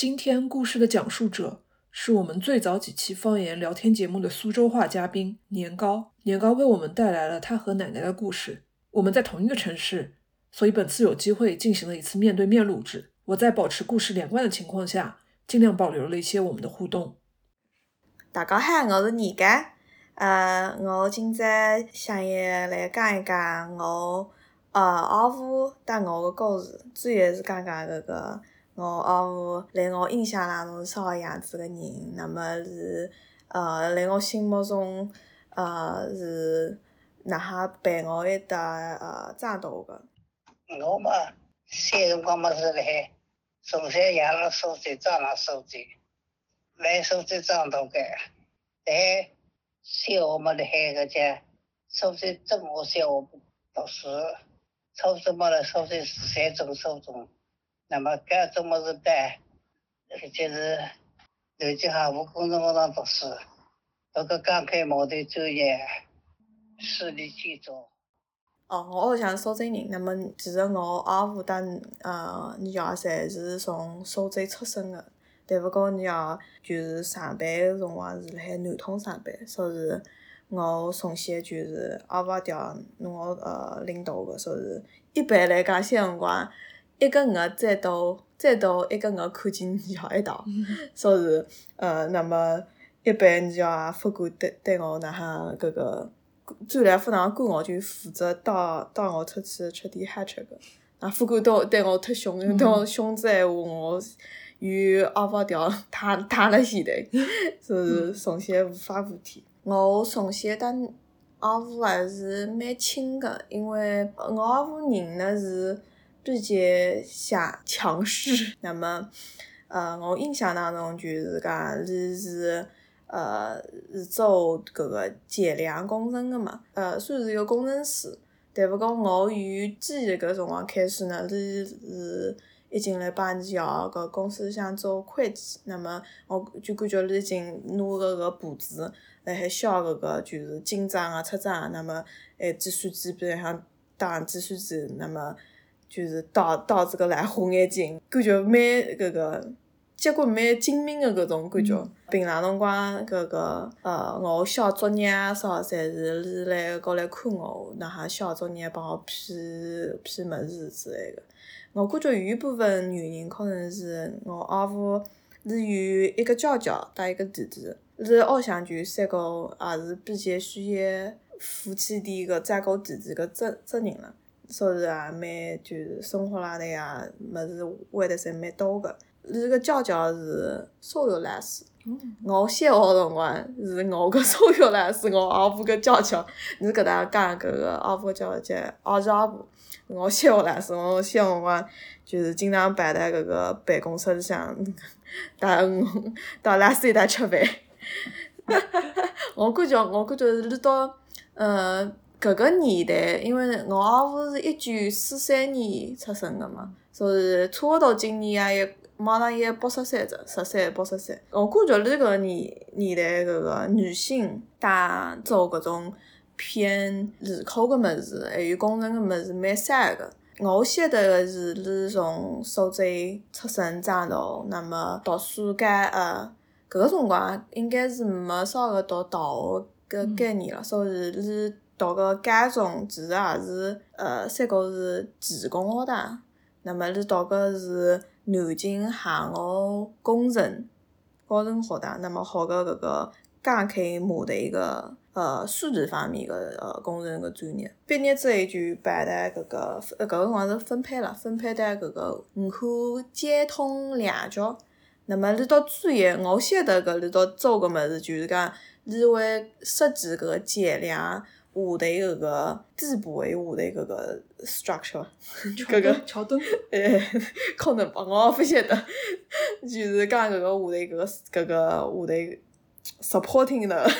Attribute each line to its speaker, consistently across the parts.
Speaker 1: 今天故事的讲述者是我们最早几期方言聊天节目的苏州话嘉宾年糕。年糕为我们带来了他和奶奶的故事。我们在同一个城市，所以本次有机会进行了一次面对面录制。我在保持故事连贯的情况下，尽量保留了一些我们的互动。
Speaker 2: 大家好，我是年糕。呃，我今在想也来讲一讲我呃阿父带我的故事，主要是讲讲这个。我阿父辣我印象当中是啥个样子个人？那么是呃，辣我心目中呃是哪哈陪我一搭呃长大个？
Speaker 3: 我嘛，小辰光嘛是辣海从小养了手机，长了手机，来手机长大个。在小学嘛辣海个家，手机中学、小学读书，初中嘛辣手机十三中、初中。那么，该怎么子在，就是南京航务工程学堂读书，读个刚开茅台专业，市里建筑。
Speaker 2: 哦，我是像苏州人，那么其实我阿父搭呃娘侪是从苏州出生个，但不过娘就是上班个辰光是辣海南通上班，所以我从小就是阿爸调我呃领导个，所以一般来讲小辰光。一个鹅再到，再到一个鹅看见鸟一道，所以呃，那么一般你要副官对对我那哈搿个转来副上官我就负责带带我出去吃点好吃个，啊副官对对我忒凶，对我凶子闲话我有阿爸调打打了起来，所以从小无法无天。我从小当阿婆还是蛮亲个，因为我阿婆人呢是。比较像强势，那么，呃，我印象当中就是讲，伊是，呃，是做搿个计量工程个嘛，呃，算是一个工程师，但勿过我与记忆搿辰光开始呢，伊是已经来帮人家搿公司里向做会计，那么我就感觉伊已经拿搿个簿子辣海销搿个就是进账啊、出账啊，那么还计算机边上打计算机，那么。就是到到这个来花眼睛，感觉蛮搿个结果蛮精明的搿种感觉。平常辰光搿个呃，我写作业啊啥，侪是伊来过来看我，然后写作业帮我批批物事之类的。我感觉有一部分原因可能是我阿父是有一个姐姐带一个弟弟，是屋里向就三个也是比较需要负起点个照顾弟弟个责责任了。所以也蛮就是生活啦头呀，物事会得侪蛮多个。伊个娇娇是数学老师，我小学辰光是我个数学老师，我阿婆个娇娇。你搿搭讲搿个阿婆叫叫阿姐阿婆，我小学老师，我小学辰光就是经常摆在搿个办公室里向，带带老师一道吃饭。我感觉我感觉是到嗯。搿个年代，因为我阿父是一九四三年出生个嘛，所以差勿多今年也马上也八十三只，十三八十三。我感觉你搿个年年代搿个女性带做搿种偏理科个物事，还有工程个物事蛮少个。我晓得个是你从苏州出生长大，那么读书介呃，搿个辰光应该是没啥个读大学个概念了，所以你。读个高中其实也是，呃，三个是技工学堂，那么你读个是南京航务工程高等学堂，那么学个搿个钢开码头个呃数据方面个呃工程个专业。毕业之后就摆在搿个，搿个辰光是分配了，分配到搿个五河交通两局。那么你到专业，我晓得搿你到做个物事就是讲，你会设计搿个计量。下头搿个底部还有下头搿个 structure，搿个
Speaker 1: 桥墩，
Speaker 2: 哎，可能吧，我勿晓得，就是讲搿个下头搿个搿个下头 supporting 的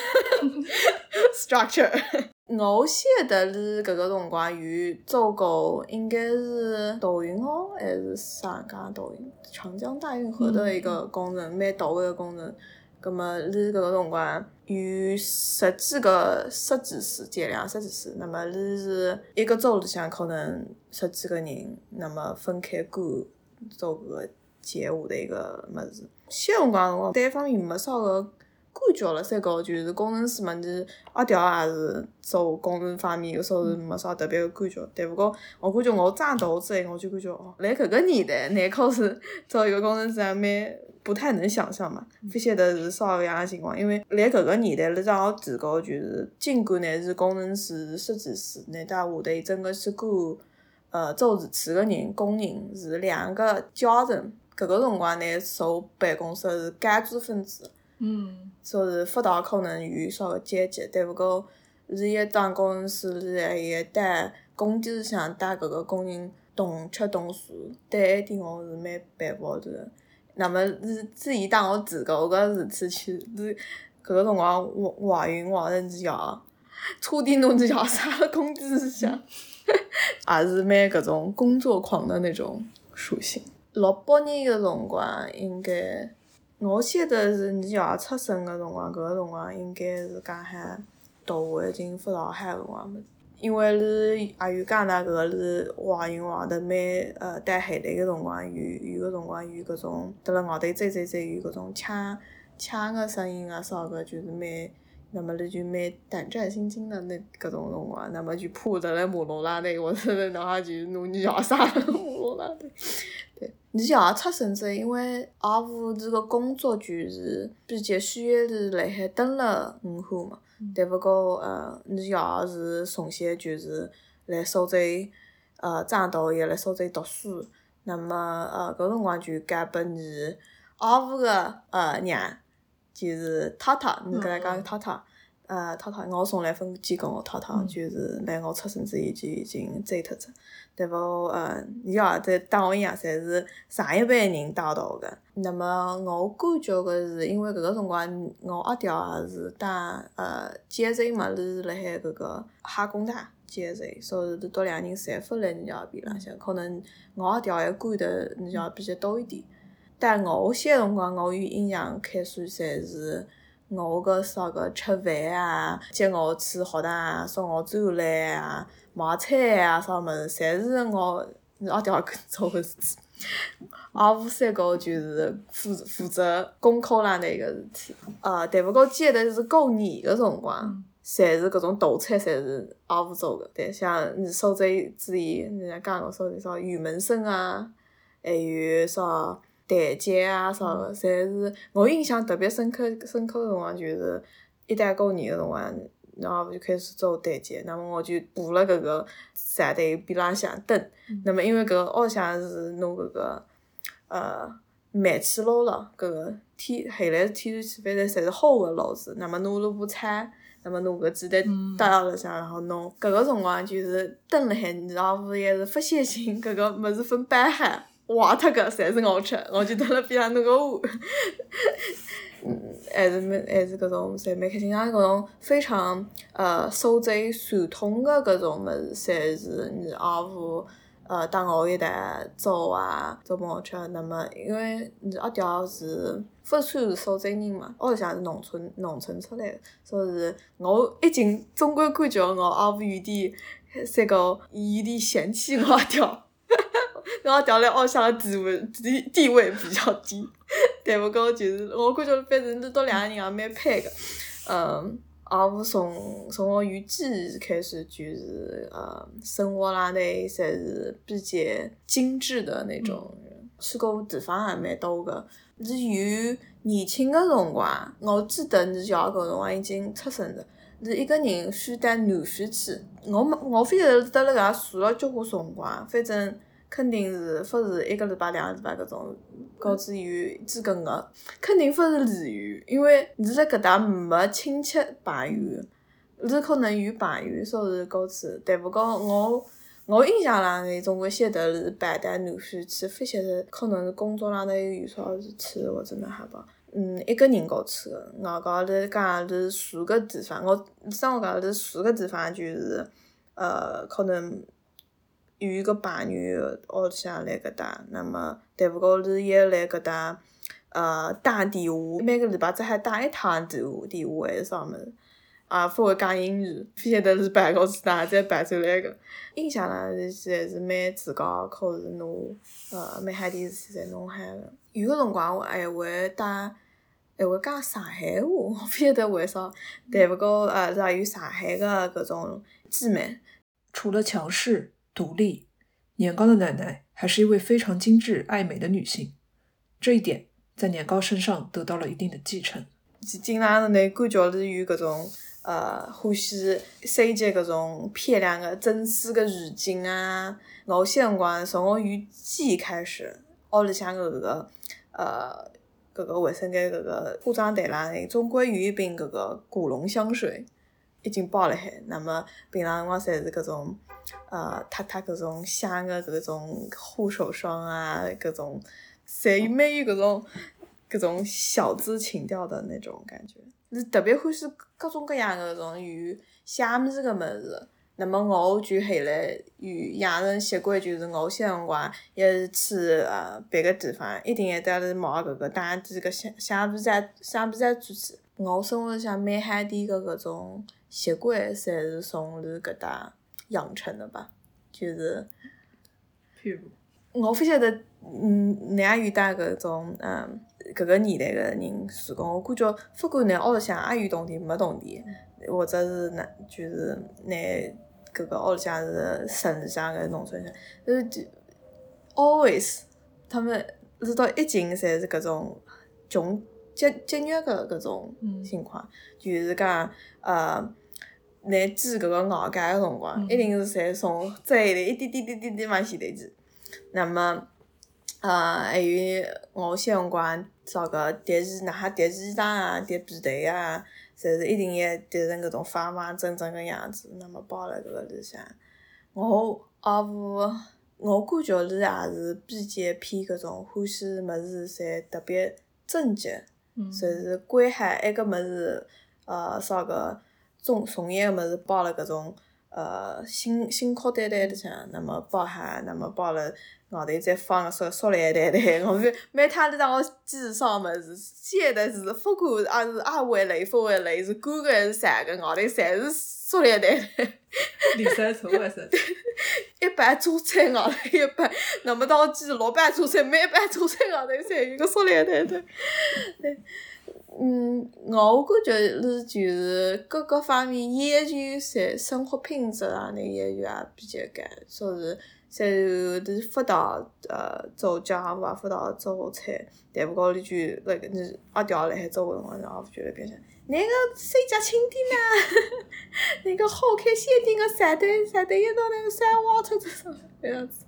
Speaker 2: structure。我晓得是搿个辰光有做过，应该是导运哦，还是啥家导运？长江大运河的一个工程，蛮到位个工程。葛末你搿个辰光有十几个设计师、计量设计师，那么你是一个组里向可能十几个人，那么分开管做个接下的一个物事。歇辰光辰光，对方面没啥个感觉了，三高就是工程师嘛，你阿调也是做工程方面，有时候是没啥特别个感觉。但不过，我感觉我长大之后，我就感觉哦，辣搿个年代，难考是做一个工程师还蛮不太能想象嘛。不晓得是啥个样个情况，因为辣搿个年代，辣正好提高就是尽管呢是工程师、设计师，但大下头整个是管呃做事体个人、工人是两个阶层。搿个辰光呢，坐办公室是间租分子。
Speaker 1: 嗯，
Speaker 2: 说是不大可能有啥个阶级，但勿过是一当工程师一带工地里向带搿个工人同吃同住，对一点我是蛮佩服的。那么是至于当我自个个事体去是搿个辰光怀怀孕怀成是要差点弄是要啥了工地里向，也是蛮搿种工作狂的那种属性。六八年个辰光应该。我记得是你爷出生个辰光，搿个辰光应该是讲海大环境勿老好个辰光么？因为是也有讲㑚搿个是怀孕怀得蛮呃带海带个辰光，有有个辰光有搿种得辣外头追追追有搿种抢抢个声音啊啥个，就是蛮，那么就蛮胆战心惊的那搿种辰光，那么就怕得辣马路浪头，或者是哪哈就拿你爷杀辣马路浪头。你爷出生子，因为阿五这个工作就是比较需要是辣海蹲了五海嘛，但勿过呃，你爷是从小就是辣苏州呃长大，也辣苏州读书，那么呃搿辰光就嫁拨你阿五个呃娘，就是太太，你刚才讲太太。呃，太太，我从来分见过我太太，就是辣我出生之前就已经追脱脱。对勿呃，伊也在当我一样，侪是上一辈人带大个。那么我感觉个是，因为搿个辰光我阿爹也是当呃兼职嘛，是辣海搿个哈工大兼职，所以是都两人侪分辣人家边浪向。可能我阿爹还管得人家比较多一点。但我小辰光，我有印象，开始侪是。我个啥个吃饭啊，接我去学堂啊，送我走来啊，买菜啊，啥物事，侪是我阿爹做个事体。阿五三哥就是负负责功课上头一个事体。呃，但勿过记得是过年个辰光，侪是搿种大菜，侪是阿五做个。对，像你苏州之前人家讲个苏州啥玉门生啊，还有啥？台阶啊啥个，侪是我印象特别深刻深刻个辰光，就是一旦过年个辰光，然后就开始做台阶，那么我就爬辣搿个山头边浪向等。那么因为搿个屋里向是弄搿个呃煤气炉了，搿个天后来天然气，反正侪是好个炉子。那么拿了把菜，那么弄个鸡蛋搭辣里向，然后弄。搿个辰光就是蹲辣海，然后也是发现性搿个物事分班海。坏特个，侪是我吃，我就蹲辣边上弄个碗，还是蛮还是搿种，侪蛮开心。像搿种非常呃苏州传统个搿种物事，侪是你阿婆呃当我一代做啊，做拨我吃。那么因为你阿爹是勿算是苏州人嘛，屋里向是农村农村出来个，所以我一进总归感觉我阿婆有点三个有点嫌弃我阿爹。然后调来屋里向个地位地地位比较低，但勿过就是我感觉反正这都两个人也蛮配个，嗯，阿我从从我有记忆开始就是呃生活浪头侪是比较精致的那种，去过地方也蛮多个，是有年轻个辰光，我记得你小个辰光已经出生了，是一个人飞到南非去，我没我反正得辣搿住了交关辰光，反正。肯定是勿是一个礼拜、两个礼拜搿种，高子有几根个，肯定勿是旅游，因为你辣搿搭没亲戚朋友，是可能有朋友说是高知，但勿过我我印象浪里总归晓得是办到南非去，勿晓得可能是工作浪头有啥事体或者哪哈吧。嗯，一个人过去个，外高头讲是住个地方，我生活高头住个地方就是，呃，可能。有一个朋友屋里向来搿搭，那么但勿过是也来搿搭，呃，打电话，每个礼拜只还打一趟电话，电话还是啥物事，也勿会讲英语，勿晓得是办公室哪再办出来个。印象呢，是还是蛮自家考试拿，呃，蛮哈点事体侪弄海个。有个辰光我还会打，还会讲上海话，我勿晓得为啥。但勿过呃，是也有上海个搿种姊妹。
Speaker 1: 除了强势独立，年糕的奶奶还是一位非常精致爱美的女性，这一点在年糕身上得到了一定的继承。
Speaker 2: 经常拿感觉是有各种呃欢喜收集各种漂亮的真丝的浴巾啊。我些辰光从我有记忆开始，屋里向搿个呃搿个卫生间搿个化妆台浪，总归有一瓶搿个古龙香水，已经包了海。那么平常辰光侪是各种呃擦擦各种香的搿种护手霜啊，各种侪蛮有搿种。搿种小资情调的那种感觉，你特别欢喜各种各样的搿种有写物事个物事。那么我就后来有养成习惯，就是我些辰光一是去呃别个地方，一定会得是冒搿个打几个相相片仔相片仔出去。我生活里向蛮海点个搿种习惯，侪是从是搿搭养成的吧。就是，
Speaker 1: 譬如，
Speaker 2: 我勿晓得，嗯，你也有带搿种嗯。搿个年代个人住过，我感觉勿管拿屋里向也有动电没动电，或者是拿就是拿搿个屋里向是城里向个农村，是就 always 他们直到一进侪是搿种穷节节约个搿种情况，就是讲呃，拿挤搿个外界个辰光，一定是侪从最后头一点点点点点往前头挤，那么。呃，还有我些辰光，找个叠衣，哪哈叠衣裳啊，叠被头啊，侪是一定要叠成搿种方方正正个样子，那么包辣搿个里向。我阿婆，我感觉里也是比较偏搿种欢喜物事，侪特别整洁，侪是关海埃个物事，呃，啥个重重要个物事包辣搿种呃新新口袋袋里向，那么包哈，那么包了。外头再放个塑塑料袋袋，我们每趟都让我记上物事，写的是不管啊是啊回来不回来，是干个还是啥个，外头侪是塑料袋袋。
Speaker 1: 里三层外三层。
Speaker 2: 一盘榨菜外头一盘，那么到记老板榨菜，每盘榨菜外头侪有个塑料袋袋。嗯，我感觉是就是各个方面要求，侪生活品质啊，那要求也比较高，说是。然后都是辅导，呃，做家务辅导做菜，但不过你就那个你阿调辣海做个辰光，然后就来变成那个谁家亲爹呢？那个 好看些点个三对三对一道那个三瓦特这种这样子。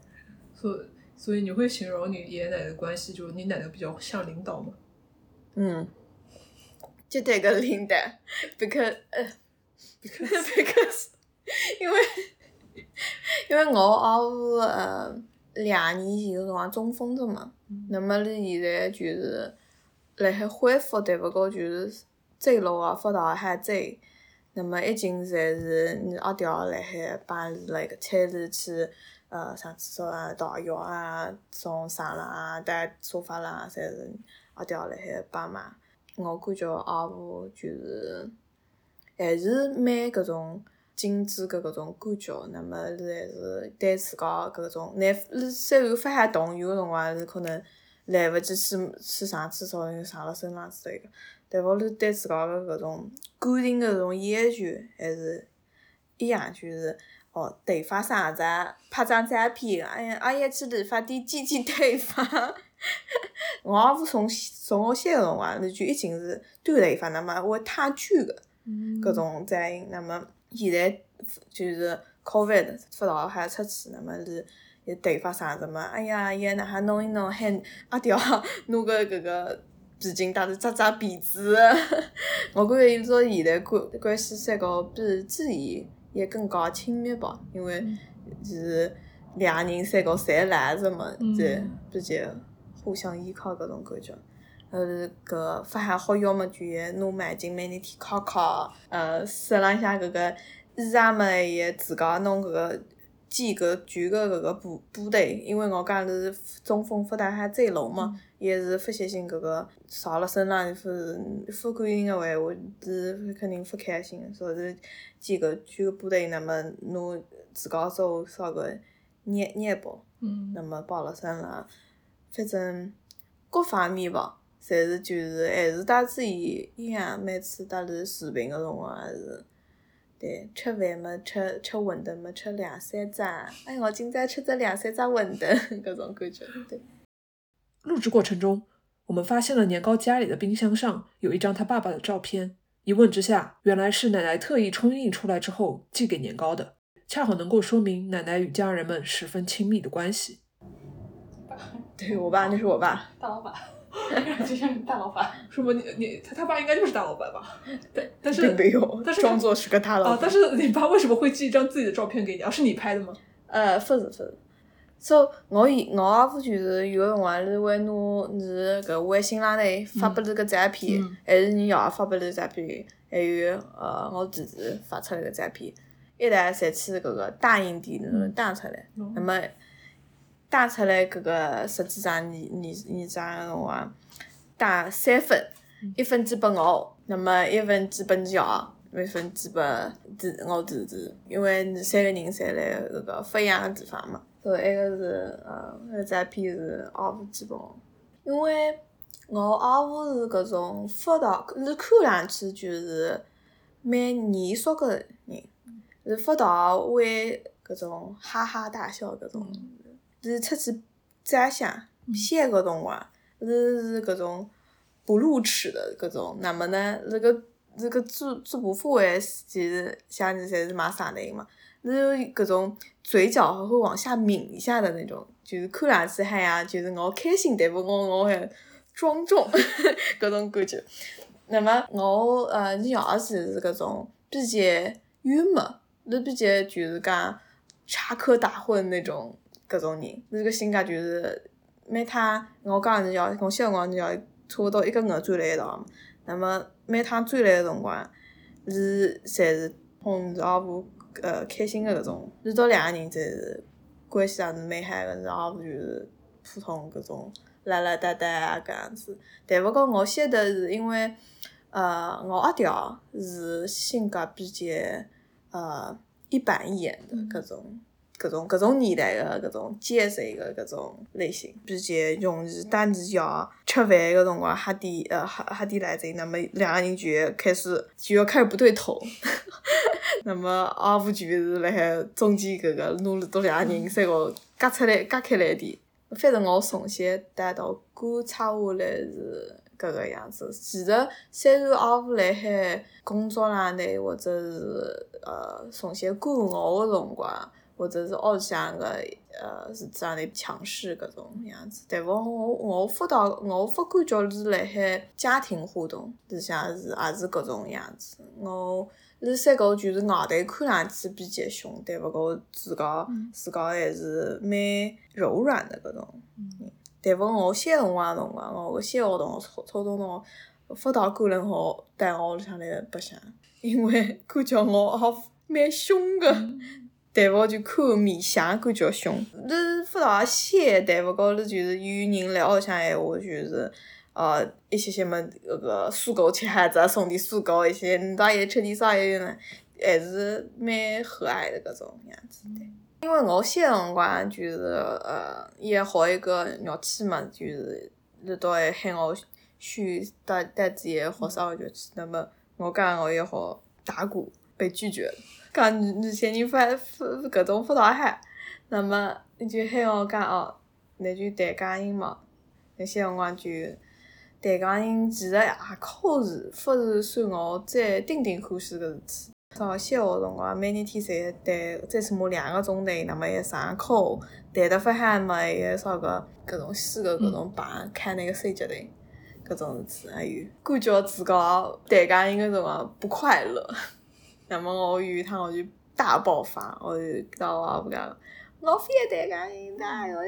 Speaker 1: 所所以你会形容你爷爷奶奶的关系，就是你奶奶比较像领导吗？
Speaker 2: 嗯，就带个领导，because 呃，because 因为。因为我阿父呃两年前个辰光中风着嘛，那么你现在就是辣海恢复，但勿过就是走路啊、发大还走，那么已经侪是你阿调辣海帮伊辣个车里去呃上厕所啊、倒药啊、从床浪啊、带沙发浪，侪是阿调辣海帮忙。我感觉阿婆就是还是蛮搿种。精致个搿种感觉，那么是还是对自家搿种，难虽然勿下动，有个辰光是可能来勿及去去上厕所，因为上了身浪之类个，但勿是对自家个搿种感情个搿种要求还是一样，就是哦，头发啥子，拍张照片，哎呀，哎呀，去理发店剪剪头发。我阿勿从从我小个辰光，就一进是短头发，那么会太卷个搿种造型，那么。现在就是考完发导还要出去，那么是伊头发啥子嘛？哎呀，伊哪哈弄一弄，还阿调弄个搿个皮筋带着扎扎辫子。我感觉伊说现在关关系三个比之前也更加亲密吧，因为就是两人三个侪来着嘛，对比较互相依靠搿种感觉。呃，搿发汗好要么就拿毛巾每日天敲敲，呃，手浪向搿个衣裳嘛，也自家弄搿个建搿全个搿个部部队，因为我讲是中风勿大海坠楼嘛，也是发泄性搿个上了身浪，是不感情个闲话是肯定勿开心个，所以是建搿全个部队，那么拿自家做啥个捏捏包，
Speaker 1: 嗯。
Speaker 2: 那么报了身浪，反正各方面伐，侪是就是还是带子伊一样，每次带来视频个辰光还是。对，吃饭么吃吃馄饨么吃两三只，哎，我今朝吃只两三只馄饨，搿种感觉，对。
Speaker 1: 录制过程中，我们发现了年糕家里的冰箱上有一张他爸爸的照片。一问之下，原来是奶奶特意冲印出来之后寄给年糕的，恰好能够说明奶奶与家人们十分亲密的关系。
Speaker 2: 对我爸，那是我爸。
Speaker 4: 大老板，就像大老板。
Speaker 1: 说不，你你他他爸应该就是大老板吧？但但是
Speaker 2: 并没有，
Speaker 1: 但是
Speaker 2: 装作是个大老板。
Speaker 1: 啊，但是你爸为什么会寄一张自己的照片给你？啊，是你拍的吗？
Speaker 2: 呃，不是不是，所以我以我阿父就是有个辰光是会拿你搿微信浪头发拨你个照片
Speaker 1: 嗯，
Speaker 2: 还是你爷发拨你个照片，还有呃我弟弟发出来个照片，一台侪去搿个打印店那种打出来，
Speaker 1: 哦
Speaker 2: 那么打出来搿个实际上你你你啥个辰光打三分，一分寄拨我，那么一分寄拨你爷。一分寄拨弟我弟弟，因为三个人侪辣搿个勿一样个地方嘛。所以埃个是呃，那个照片是阿父寄拨我，因为我阿五是搿种福大，是看上去就是蛮严肃个人，是福大会搿种哈哈大笑搿种，是出去摘相拍个辰光，是是搿种不露齿的搿种。那么呢，这个这个做做部副位其实像你侪是买啥的嘛，是搿种嘴角还会往下抿一下的那种，就是看上去好像就是我开心，但不我我很庄重 搿种感觉。那么我呃，你儿子是搿种比较幽默，是比较就是讲插科打诨那种搿种人，这个性格就是每趟我讲你要，我小辰光你要差不多一个月转来一道嘛。那么每趟转来个辰光，是侪是哄阿婆呃开心个搿种，遇到两个人侪是关系上是蛮好个，是阿婆就是普通搿种拉拉搭搭啊搿样子。但勿过我晓得是因为呃我阿爹是性格比较呃一板一眼的搿种。搿种搿种年代个搿种尖锐个搿种类型，比较容易当你要吃饭个辰光哈点呃哈哈点来着，那么两个人就开始就要开始不对头，那么阿父就是辣海中间搿个努力，多两个人三个夹出来夹开来一点。反正我从小带到观察下来是搿个样子。其实虽然阿五辣海工作浪头或者是呃从小管我个辰光。或者是屋里向个呃是这样的强势搿种样子，但勿我我发到我发感觉是辣海家庭活动里向是也是搿种样子。我是三个就是外头看上去比较凶，但勿过自家自家还是蛮柔软的搿种人。但勿我小辰光辰光，我个小学同学、初初中同学发到过能好带我屋里向来白相，因为感觉我好蛮凶个。但勿就看面相感觉凶，是勿大些，但勿过是就是有人来屋里向闲话，就是呃一些些么那个素狗吃下子，送点素狗一些，你大爷吃点啥也呢，还是蛮和蔼的搿种样子的。因为我小辰光就是呃也好一个乐器嘛，就是是到还喊我选带带自己学啥乐器，那么我讲我也好打鼓，被拒绝了。讲女女些人发发搿种不大喊，那么你就喊我讲哦，那就弹钢琴嘛。那些辰光就弹钢琴，其实也可以，勿是算我最顶顶欢喜个事体。上小学辰光，每日天侪弹，最起码两个钟头，那么还上课，弹得勿好嘛，还有啥个搿种四个搿种榜，看那个三级头，搿种事体，还有感觉自家弹钢琴个辰光不快乐。那么我有一趟我就大爆发，我就到我阿婆讲，我非要弹钢琴，弹，我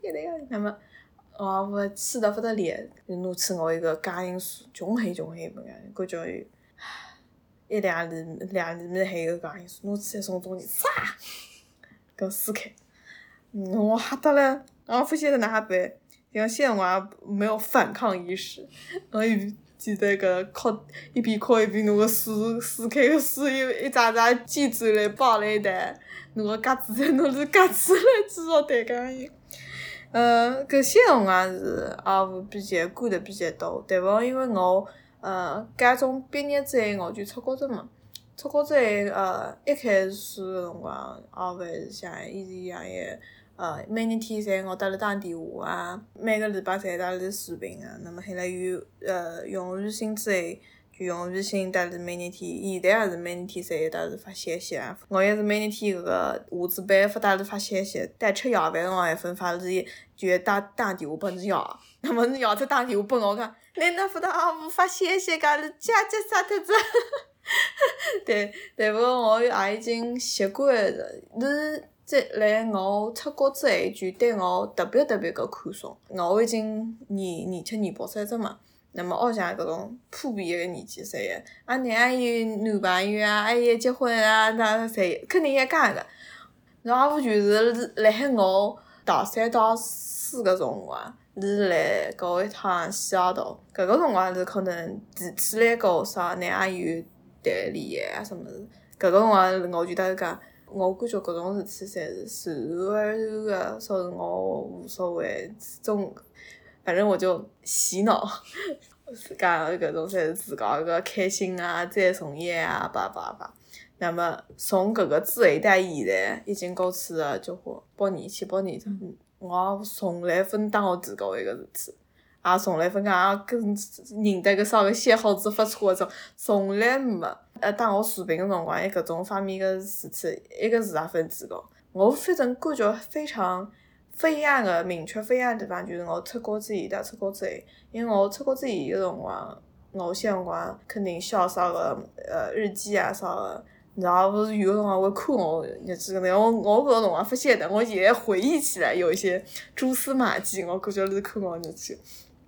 Speaker 2: 非弹钢琴。那么我阿婆气得不得了，就拿起我一个钢琴书，穷黑穷黑本钢琴，感觉有一两厘米两厘米黑个钢琴书，拿起来送中间，唰，搿撕开，嗯我吓得嘞，我不晓得哪办，因为现在我也没有反抗意识，我一记得搿敲一边敲一边拿个书，书开个书一一扎扎寄出来包了一袋，侬个夹子再拿里夹出来继续弹钢琴。呃，搿些辰光是也无比较管得比较多，但勿因为我呃高中毕业之后我就出国了嘛，出国之后呃一开始辰光也勿是像以前一样个呃每日天侪我搭里打电话啊，每个礼拜侪搭里视频啊，那么后来有呃用微信之后。就用微信搭里每日天，现在也是每日天侪搭里发信息啊。我也是每日天搿个下子班发搭里发信息，但吃夜饭辰光还分发里就打打电话拨你要，那么你要再打电话拨我讲，来那副的阿姆发信息家里姐姐啥特子？对，对不过我也已经习惯了，是在来我出国之后就对我特别特别个宽松。我已经年年七年八岁了嘛。那么屋里向搿种普遍个年纪侪个，阿娘也有男朋友啊，还有结婚啊，那侪肯定也讲个。然后就是辣海我大三大四个辰光，是来搞一趟西雅图，搿个辰光是可能第次来高啥，乃也有谈恋爱啊什物事。搿个辰光我就得讲，我感觉搿种事体侪是自然而然个，所以我无所谓，总。反正我就洗脑，讲搿种侪是自家个开心啊、再从业啊，叭叭叭。那么从搿个之后到现在，已经过去了交关八年、七八年，我从来分当我自家一个事体，也从来分讲啊跟认得个啥个写好字发错字，从来没。呃，当我视频个辰光，伊搿种方面个事体，一个字也分自家。我反正感觉非常。不一样个明确，不一样地方就是我出国之前到出国之后，因为我出国之前个辰光，我想辰光肯定写啥个呃日记啊啥个，然后不是有个辰光会看我日记个，我我搿辰光不晓得，我现在回忆起来有一些蛛丝马迹，我感觉是看我日记。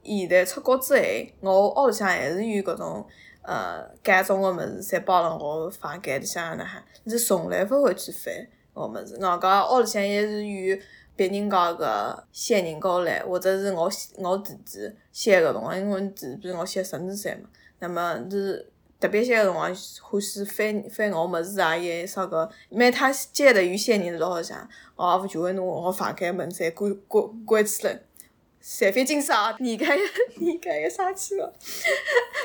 Speaker 2: 现在出国之后，我屋里向还是有搿种呃感种个物事，侪包辣我房间里向那哈，是从来勿会去翻个物事。我讲屋里向也是有。别人家个写人稿来，或者是我我弟弟写个辰光，因为弟弟比我小十二岁嘛，那么是特别写个辰光，欢喜翻翻我物事啊，也啥个，每他借的有些人老好像，我阿就会拿我房间门侪关关关起来，三番金啊，你该你该个啥去了？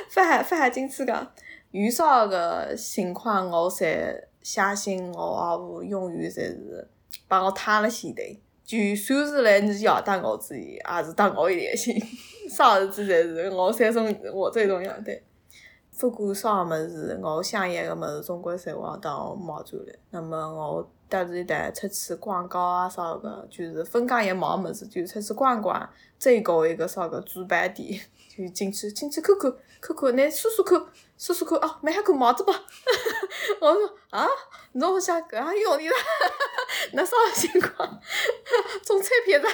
Speaker 2: 发还发还金子讲，有啥个情况我侪相信我阿婆永远侪是帮我塌了前头。就算是来你要打我自己，也是打我一点心。啥事体侪是我最重，我最重要的。不管啥物事，我想要个物事，总归侪往当我毛转来。那么我搭里带出去逛街啊啥个，就是分家也冇物事，就出去逛逛，最高一个啥个珠宝店，就进去进去看看，看看，拿数数看，数数看，哦，买下个帽子吧。我说啊，侬想搿样用你了？那啥情况？中彩票的？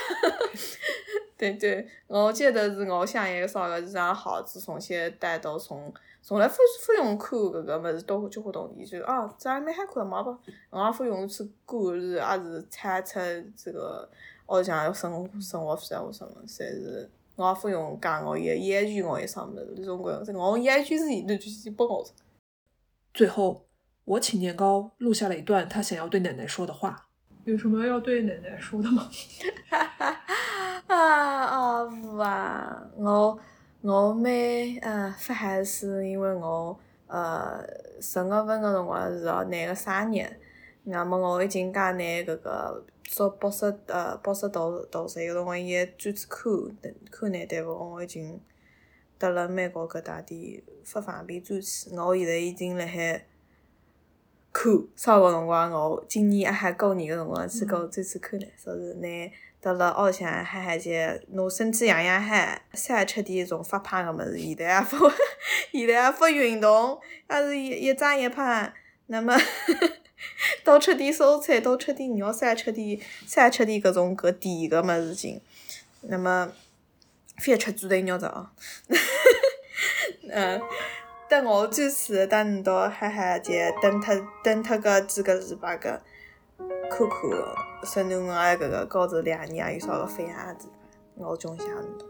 Speaker 2: 对对，我记得是我想一个啥个，就让孩子从小带到从，从来勿勿用看搿个物事，到交关东西，就啊，这样蛮好看嘛不？我也不用去管是也是猜测这个，屋里向生活生活费啊或什么，侪是我也不用讲我也研究我有啥物事，总归我研究是伊头就去拨我。
Speaker 1: 最后，我请年糕录下了一段他想要对奶奶说的话。有什么要对奶奶说的吗？
Speaker 2: 啊，阿父啊，我我妹呃发孩是因为我呃十月份个辰光是要拿个生日，那么我已经讲拿搿个做博士呃八十大大岁个辰光伊转去看看呢，但勿我已经得了美国搿搭点勿方便转去，我现在已经辣海。看，啥个辰光我今年还过年个辰光去搞再次看呢？说是拿到了屋里向喊喊些，拿身体养养好，少吃点种发胖个物事。现在也勿，现在也勿运动，也是一一长一胖。那么，多吃点蔬菜，多吃点肉，少吃点少吃点搿种搿甜个物事情。那么，非要吃猪腿肉的哦。嗯。等我转去，等到哈哈就等脱等脱个几个礼拜个，口口的，十囡恩也搿个高头两年也有啥个飞鸭子，老穷乡的。